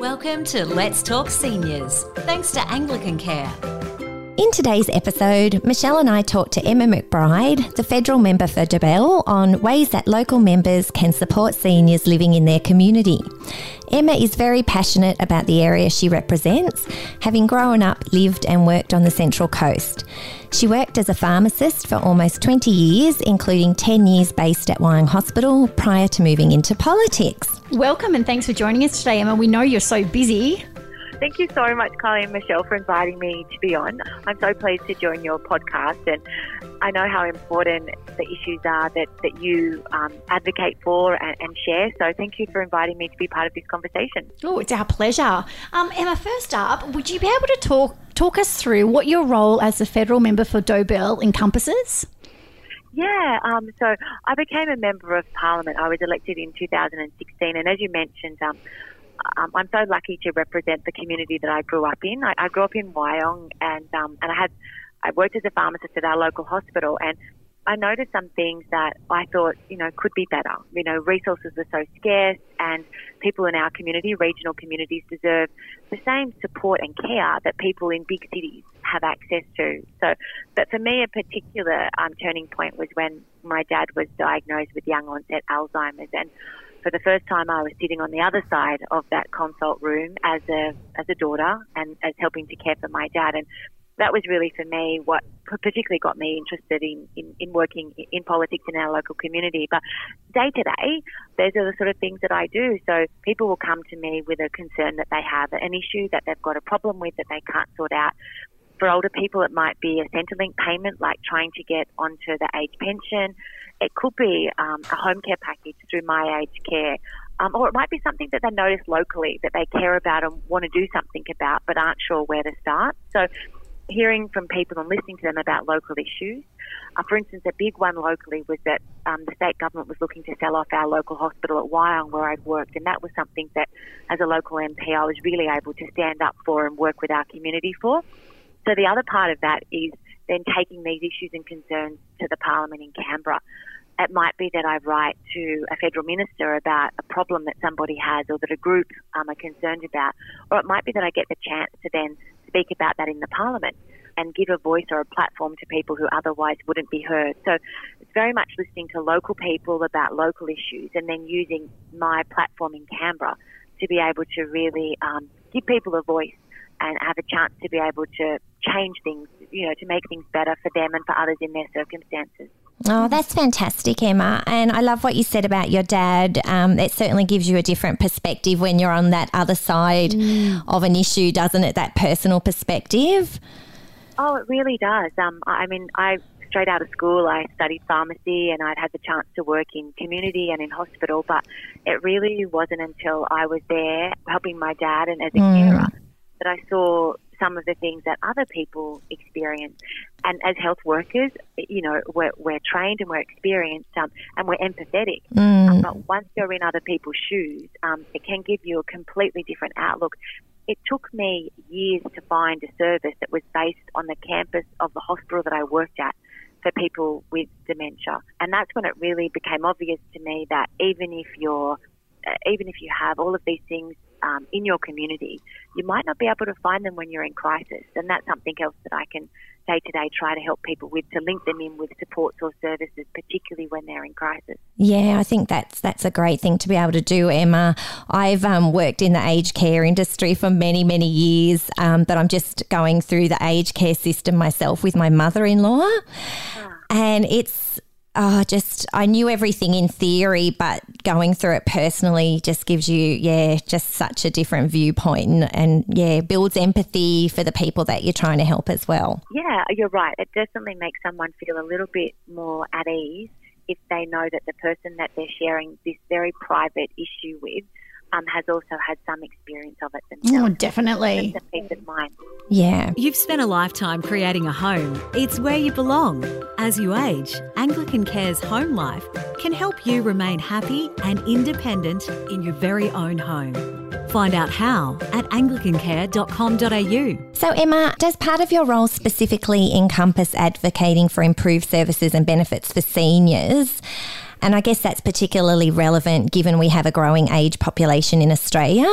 Welcome to Let's Talk Seniors, thanks to Anglican Care. In today's episode, Michelle and I talked to Emma McBride, the federal member for Dobell, on ways that local members can support seniors living in their community. Emma is very passionate about the area she represents, having grown up, lived, and worked on the Central Coast. She worked as a pharmacist for almost 20 years, including 10 years based at Wyong Hospital prior to moving into politics. Welcome and thanks for joining us today, Emma. We know you're so busy. Thank you so much, Carly and Michelle, for inviting me to be on. I'm so pleased to join your podcast, and I know how important the issues are that, that you um, advocate for and, and, share. So, thank you for inviting me to be part of this conversation. Oh, it's our pleasure. Um, Emma, first up, would you be able to talk talk us through what your role as a federal member for Dobell encompasses? Yeah, um, so I became a member of parliament. I was elected in 2016, and as you mentioned, um, um, I'm so lucky to represent the community that I grew up in. I, I grew up in Wyong, and um, and I had I worked as a pharmacist at our local hospital, and I noticed some things that I thought you know could be better. You know, resources are so scarce, and people in our community, regional communities, deserve the same support and care that people in big cities have access to. So, but for me, a particular um, turning point was when my dad was diagnosed with young onset Alzheimer's, and for the first time, I was sitting on the other side of that consult room as a as a daughter and as helping to care for my dad. And that was really for me what particularly got me interested in, in, in working in politics in our local community. But day to day, those are the sort of things that I do. So people will come to me with a concern that they have, an issue that they've got a problem with that they can't sort out. For older people, it might be a Centrelink payment, like trying to get onto the age pension. It could be um, a home care package through My Aged Care. Um, or it might be something that they notice locally that they care about and want to do something about, but aren't sure where to start. So, hearing from people and listening to them about local issues. Uh, for instance, a big one locally was that um, the state government was looking to sell off our local hospital at Wyong, where I'd worked, and that was something that, as a local MP, I was really able to stand up for and work with our community for. So the other part of that is then taking these issues and concerns to the Parliament in Canberra. It might be that I write to a federal minister about a problem that somebody has or that a group um, are concerned about, or it might be that I get the chance to then speak about that in the Parliament and give a voice or a platform to people who otherwise wouldn't be heard. So it's very much listening to local people about local issues and then using my platform in Canberra to be able to really um, give people a voice and have a chance to be able to change things, you know, to make things better for them and for others in their circumstances. Oh, that's fantastic, Emma. And I love what you said about your dad. Um, it certainly gives you a different perspective when you're on that other side mm. of an issue, doesn't it? That personal perspective. Oh, it really does. Um, I mean, I straight out of school, I studied pharmacy and I'd had the chance to work in community and in hospital, but it really wasn't until I was there helping my dad and as a mm. carer that I saw some of the things that other people experience. And as health workers, you know, we're, we're trained and we're experienced um, and we're empathetic. Mm. Um, but once you're in other people's shoes, um, it can give you a completely different outlook. It took me years to find a service that was based on the campus of the hospital that I worked at for people with dementia. And that's when it really became obvious to me that even if you're uh, even if you have all of these things um, in your community, you might not be able to find them when you're in crisis. And that's something else that I can day to day try to help people with to link them in with supports or services, particularly when they're in crisis. Yeah, I think that's that's a great thing to be able to do, Emma. I've um, worked in the aged care industry for many many years, um, but I'm just going through the aged care system myself with my mother-in-law, ah. and it's oh, just I knew everything in theory, but going through it personally just gives you, yeah, just such a different viewpoint and, and, yeah, builds empathy for the people that you're trying to help as well. Yeah, you're right. It definitely makes someone feel a little bit more at ease if they know that the person that they're sharing this very private issue with um, has also had some experience of it themselves. Oh, definitely. It's a peace of mind. Yeah. You've spent a lifetime creating a home. It's where you belong. As you age, Anglican Care's home life can help you remain happy and independent in your very own home. Find out how at anglicancare.com.au. So, Emma, does part of your role specifically encompass advocating for improved services and benefits for seniors? And I guess that's particularly relevant given we have a growing age population in Australia.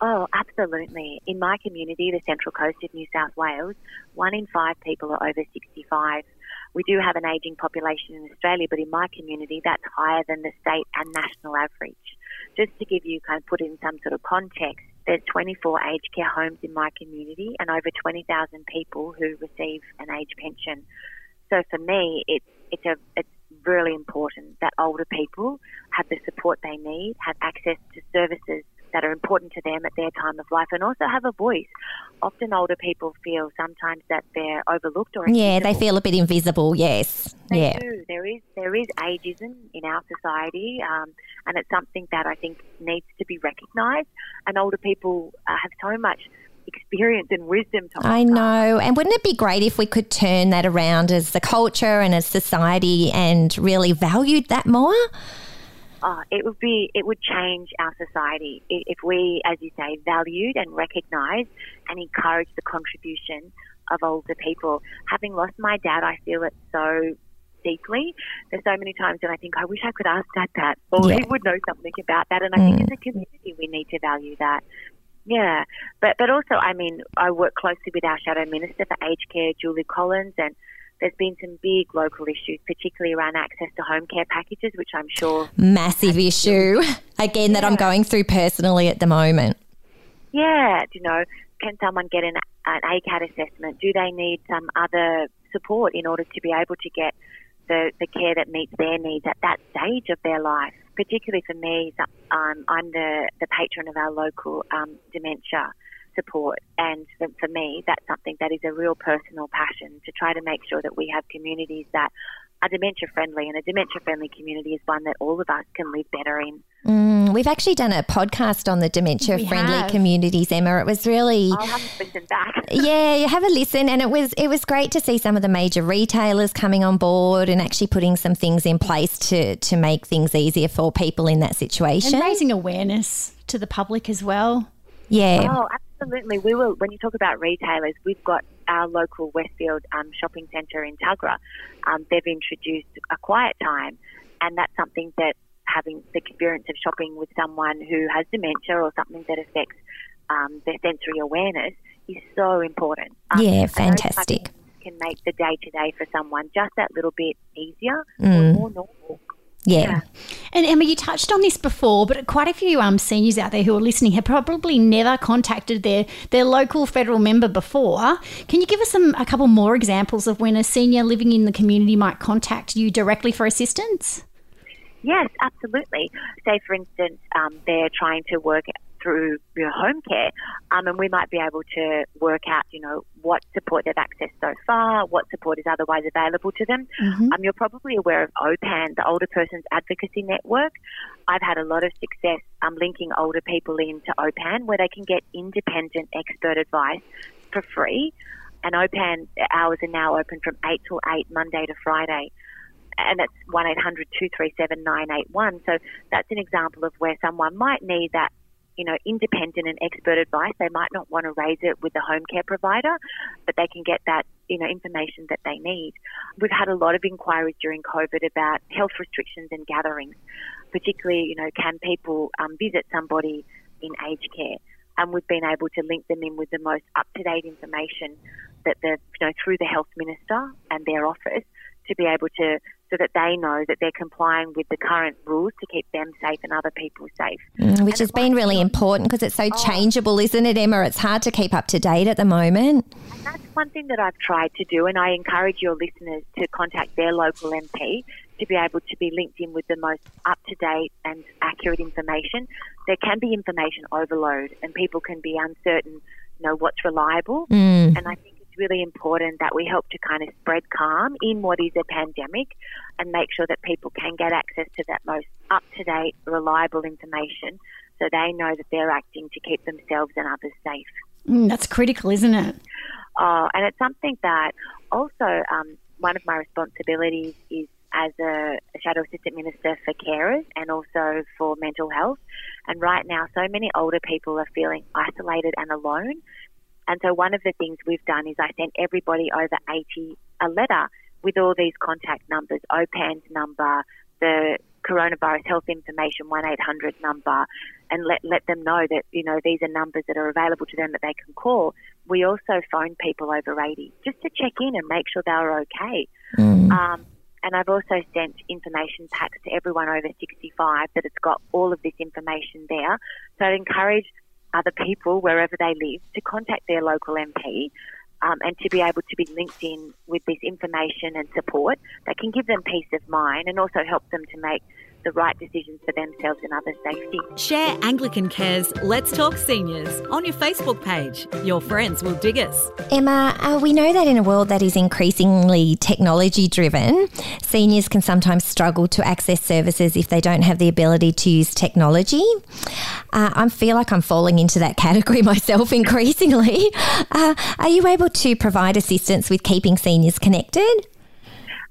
Oh, absolutely. In my community, the Central Coast of New South Wales, one in five people are over 65. We do have an ageing population in Australia, but in my community, that's higher than the state and national average. Just to give you kind of put in some sort of context, there's 24 aged care homes in my community and over 20,000 people who receive an age pension. So for me, it's it's a it's really important that older people have the support they need, have access to services that are important to them at their time of life and also have a voice. Often older people feel sometimes that they're overlooked or Yeah, they feel a bit invisible, yes. They yeah. do. There is there is ageism in our society, um, and it's something that I think needs to be recognised. And older people uh, have so much experience and wisdom to I know. And wouldn't it be great if we could turn that around as the culture and as society and really valued that more? Oh, it would be it would change our society if we, as you say, valued and recognised and encouraged the contribution of older people. Having lost my dad, I feel it so deeply. There's so many times when I think I wish I could ask Dad that, or Yeah. he would know something about that. And I think as a mm. community, we need to value that. Yeah, but but also, I mean, I work closely with our shadow minister for aged care, Julie Collins, and there's been some big local issues, particularly around access to home care packages, which I'm sure Massive issue. Again, that I'm going through personally at the moment. Yeah, you know, can someone get an, an ACAT assessment? Do they need some other support in order to be able to get the, the care that meets their needs at that stage of their life? Particularly for me, um, I'm the, the patron of our local um, dementia support, and for, for me, that's something that is a real personal passion to try to make sure that we have communities that are dementia friendly, and a dementia friendly community is one that all of us can live better in. Mm, we've actually done a podcast on the dementia We friendly have. communities, Emma. It was really I'll have to listen back. yeah, you have a listen, and it was it was great to see some of the major retailers coming on board and actually putting some things in place to to make things easier for people in that situation. And raising awareness to the public as well. Yeah, Oh, absolutely. We will. When you talk about retailers, we've got our local Westfield um, shopping centre in Tuggerah. Um, they've introduced a quiet time, and that's something that having the experience of shopping with someone who has dementia or something that affects um, their sensory awareness is so important. Um, Yeah, fantastic. type of things Can make the day to day for someone just that little bit easier Mm. or more normal. yeah, And Emma, you touched on this before, but quite a few um, seniors out there who are listening have probably never contacted their, their local federal member before. Can you give us some a couple more examples of when a senior living in the community might contact you directly for assistance? Yes, absolutely. Say, for instance, um, they're trying to work through you know, home care, um, and we might be able to work out, you know, what support they've accessed so far, what support is otherwise available to them. Um, you're probably aware of OPAN, the Older Persons Advocacy Network. I've had a lot of success um, linking older people into OPAN, where they can get independent expert advice for free. And OPAN hours are now open from 8 till 8, Monday to Friday and that's 1 800 237 981. So that's an example of where someone might need that, you know, independent and expert advice. They might not want to raise it with the home care provider, but they can get that, you know, information that they need. We've had a lot of inquiries during COVID about health restrictions and gatherings, particularly, you know, can people um, visit somebody in aged care? And we've been able to link them in with the most up to date information that the, you know, through the health minister and their office to be able to so that they know that they're complying with the current rules to keep them safe and other people safe. Mm, which has been really important because it's so changeable, isn't it, Emma? It's hard to keep up to date at the moment. And that's one thing that I've tried to do, and I encourage your listeners to contact their local MP to be able to be linked in with the most up to date and accurate information. There can be information overload, and people can be uncertain, you know, what's reliable. Mm. And I think it's really important that we help to kind of spread calm in what is a pandemic and make sure that people can get access to that most up to date, reliable information so they know that they're acting to keep themselves and others safe. Mm, that's critical, isn't it? Uh, and it's something that also um, one of my responsibilities is as a, a shadow assistant minister for carers and also for mental health. And right now, so many older people are feeling isolated and alone. And so, one of the things we've done is I sent everybody over 80 a letter with all these contact numbers, OPAN's number, the coronavirus health information 1-800 number and let, let them know that, you know, these are numbers that are available to them that they can call. We also phone people over 80 just to check in and make sure they're okay. Mm. Um, and I've also sent information packs to everyone over 65 that it's got all of this information there. So I'd encourage other people, wherever they live, to contact their local MP um, and to be able to be linked in with this information and support that can give them peace of mind and also help them to make the right decisions for themselves and other safety. Share Anglican Cares Let's Talk Seniors on your Facebook page. Your friends will dig us. Emma, uh, we know that in a world that is increasingly technology driven, seniors can sometimes struggle to access services if they don't have the ability to use technology. Uh, I feel like I'm falling into that category myself increasingly. Uh, are you able to provide assistance with keeping seniors connected?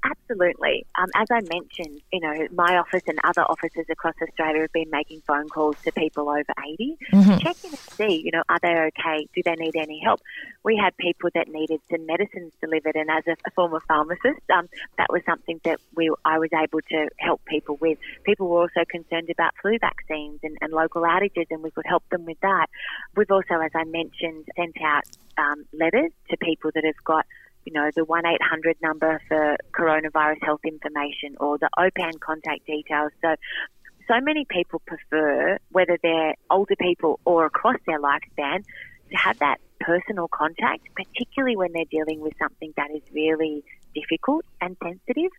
Absolutely. Um, as I mentioned, you know, my office and other offices across Australia have been making phone calls to people over 80, Mm-hmm. checking to see, you know, are they okay? Do they need any help? We had people that needed some medicines delivered, and as a, a former pharmacist, um, that was something that we I was able to help people with. People were also concerned about flu vaccines and, and local outages, and we could help them with that. We've also, as I mentioned, sent out um, letters to people that have got you know, the 1 800 number for coronavirus health information or the OPAN contact details. So, so many people prefer, whether they're older people or across their lifespan, to have that personal contact, particularly when they're dealing with something that is really difficult and sensitive.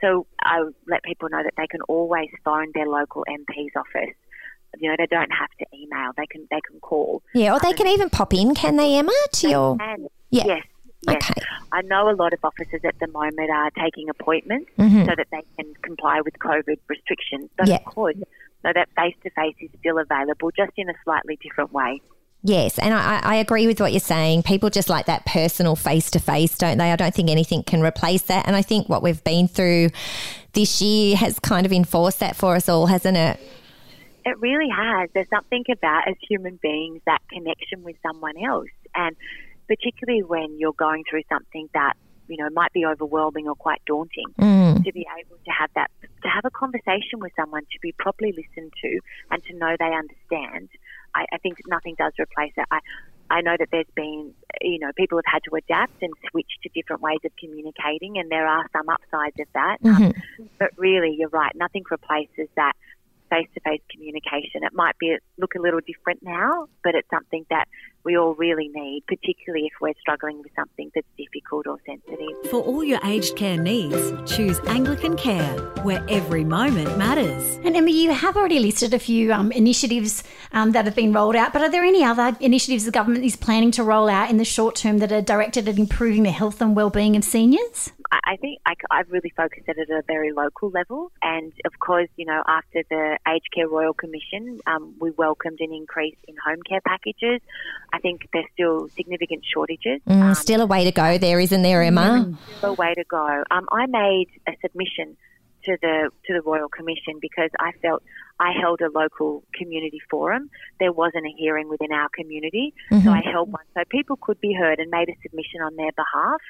So I let people know that they can always phone their local MP's office. You know, they don't have to email; they can they can call. Yeah, or they um, can even pop in, can they, Emma, to your. And Yeah. yes, yes. Okay. I know a lot of officers at the moment are taking appointments Mhm. so that they can comply with COVID restrictions. But Yeah. of course, so that face to face is still available, just in a slightly different way. Yes, and I, I agree with what you're saying. People just like that personal face to face, don't they? I don't think anything can replace that. And I think what we've been through this year has kind of enforced that for us all, hasn't it? It really has. There's something about as human beings that connection with someone else, and particularly when you're going through something that you know might be overwhelming or quite daunting. Mm. to be able to have that, to have a conversation with someone, to be properly listened to, and to know they understand. I, I think nothing does replace it. I, I know that there's been, you know, people have had to adapt and switch to different ways of communicating, and there are some upsides of that. Um, but really, you're right. Nothing replaces that face-to-face communication. It might be look a little different now, but it's something that we all really need, particularly if we're struggling with something that's difficult or sensitive. For all your aged care needs, choose Anglican Care, where every moment matters. And Emma, you have already listed a few um, initiatives um, that have been rolled out, but are there any other initiatives the government is planning to roll out in the short term that are directed at improving the health and well-being of seniors? I I think I, have really focused it at a very local level. And of course, you know, after the Aged Care Royal Commission, um, we welcomed an increase in home care packages. I think there's still significant shortages. Mm, Um, still a way to go there, isn't there, Emma? still a way to go. Um, I made a submission to the to the Royal Commission because I felt I held a local community forum. There wasn't a hearing within our community, so I held one so people could be heard and made a submission on their behalf.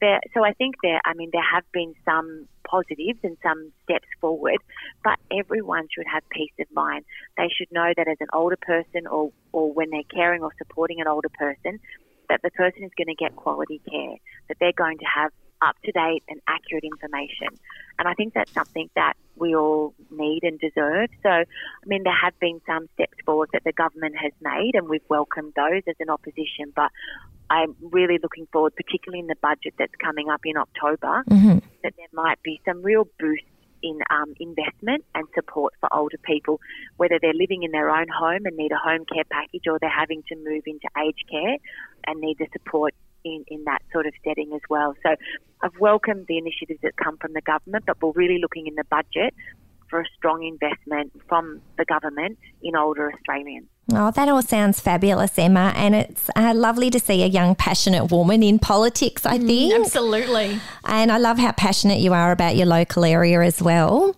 There, so I think there, I mean, there have been some positives and some steps forward, but everyone should have peace of mind. They should know that as an older person or, or when they're caring or supporting an older person, that the person is going to get quality care, that they're going to have up to date and accurate information. And I think that's something that we all need and deserve. So, I mean, there have been some steps forward that the government has made, and we've welcomed those as an opposition. But I'm really looking forward, particularly in the budget that's coming up in October, that there might be some real boost in um, investment and support for older people, whether they're living in their own home and need a home care package or they're having to move into aged care and need the support in, in that sort of setting as well. So I've welcomed the initiatives that come from the government, but we're really looking in the budget for a strong investment from the government in older Australians. Oh, that all sounds fabulous, Emma. And it's uh, lovely to see a young, passionate woman in politics, I think. Absolutely. And I love how passionate you are about your local area as well.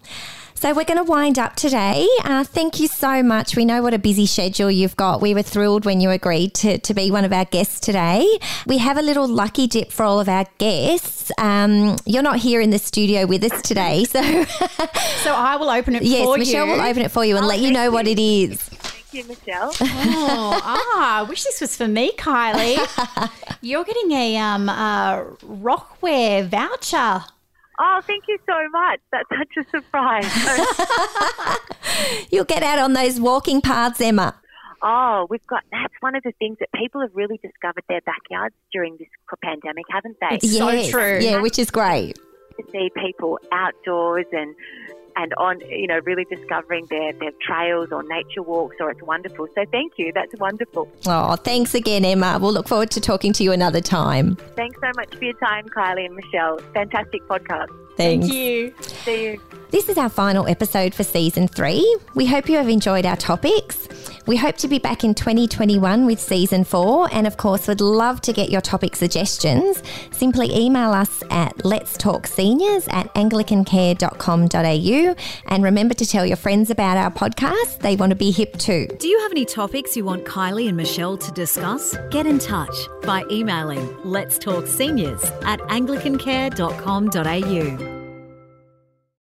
So we're going to wind up today. Uh, thank you so much. We know what a busy schedule you've got. We were thrilled when you agreed to, to be one of our guests today. We have a little lucky dip for all of our guests. Um, you're not here in the studio with us today, so So I will open it yes, for Michelle you. will open it for you and Oh, let you thank know what it is. Thank you, Michelle. Oh, ah, I wish this was for me, Kylie. You're getting a um, uh, Rockwear voucher. Oh, thank you so much. That's such a surprise. You'll get out on those walking paths, Emma. oh, we've got that's one of the things that people have really discovered their backyards during this pandemic, haven't they? It's so Yes, true. Yeah, which is great. to see people outdoors and and on you know really discovering their their trails or nature walks or it's wonderful so thank you that's wonderful Oh, thanks again, Emma. We'll look forward to talking to you another time. thanks so much for your time kylie and michelle fantastic podcast Thanks. Thank you. see you This is our final episode for season three. We hope you have enjoyed our topics. We hope to be back in 2021 with season four, and of course, would love to get your topic suggestions. Simply email us at let's talk seniors at anglicancare.com.au and remember to tell your friends about our podcast. They want to be hip too. Do you have any topics you want Kylie and Michelle to discuss? Get in touch by emailing let's talk seniors at anglicancare.com.au.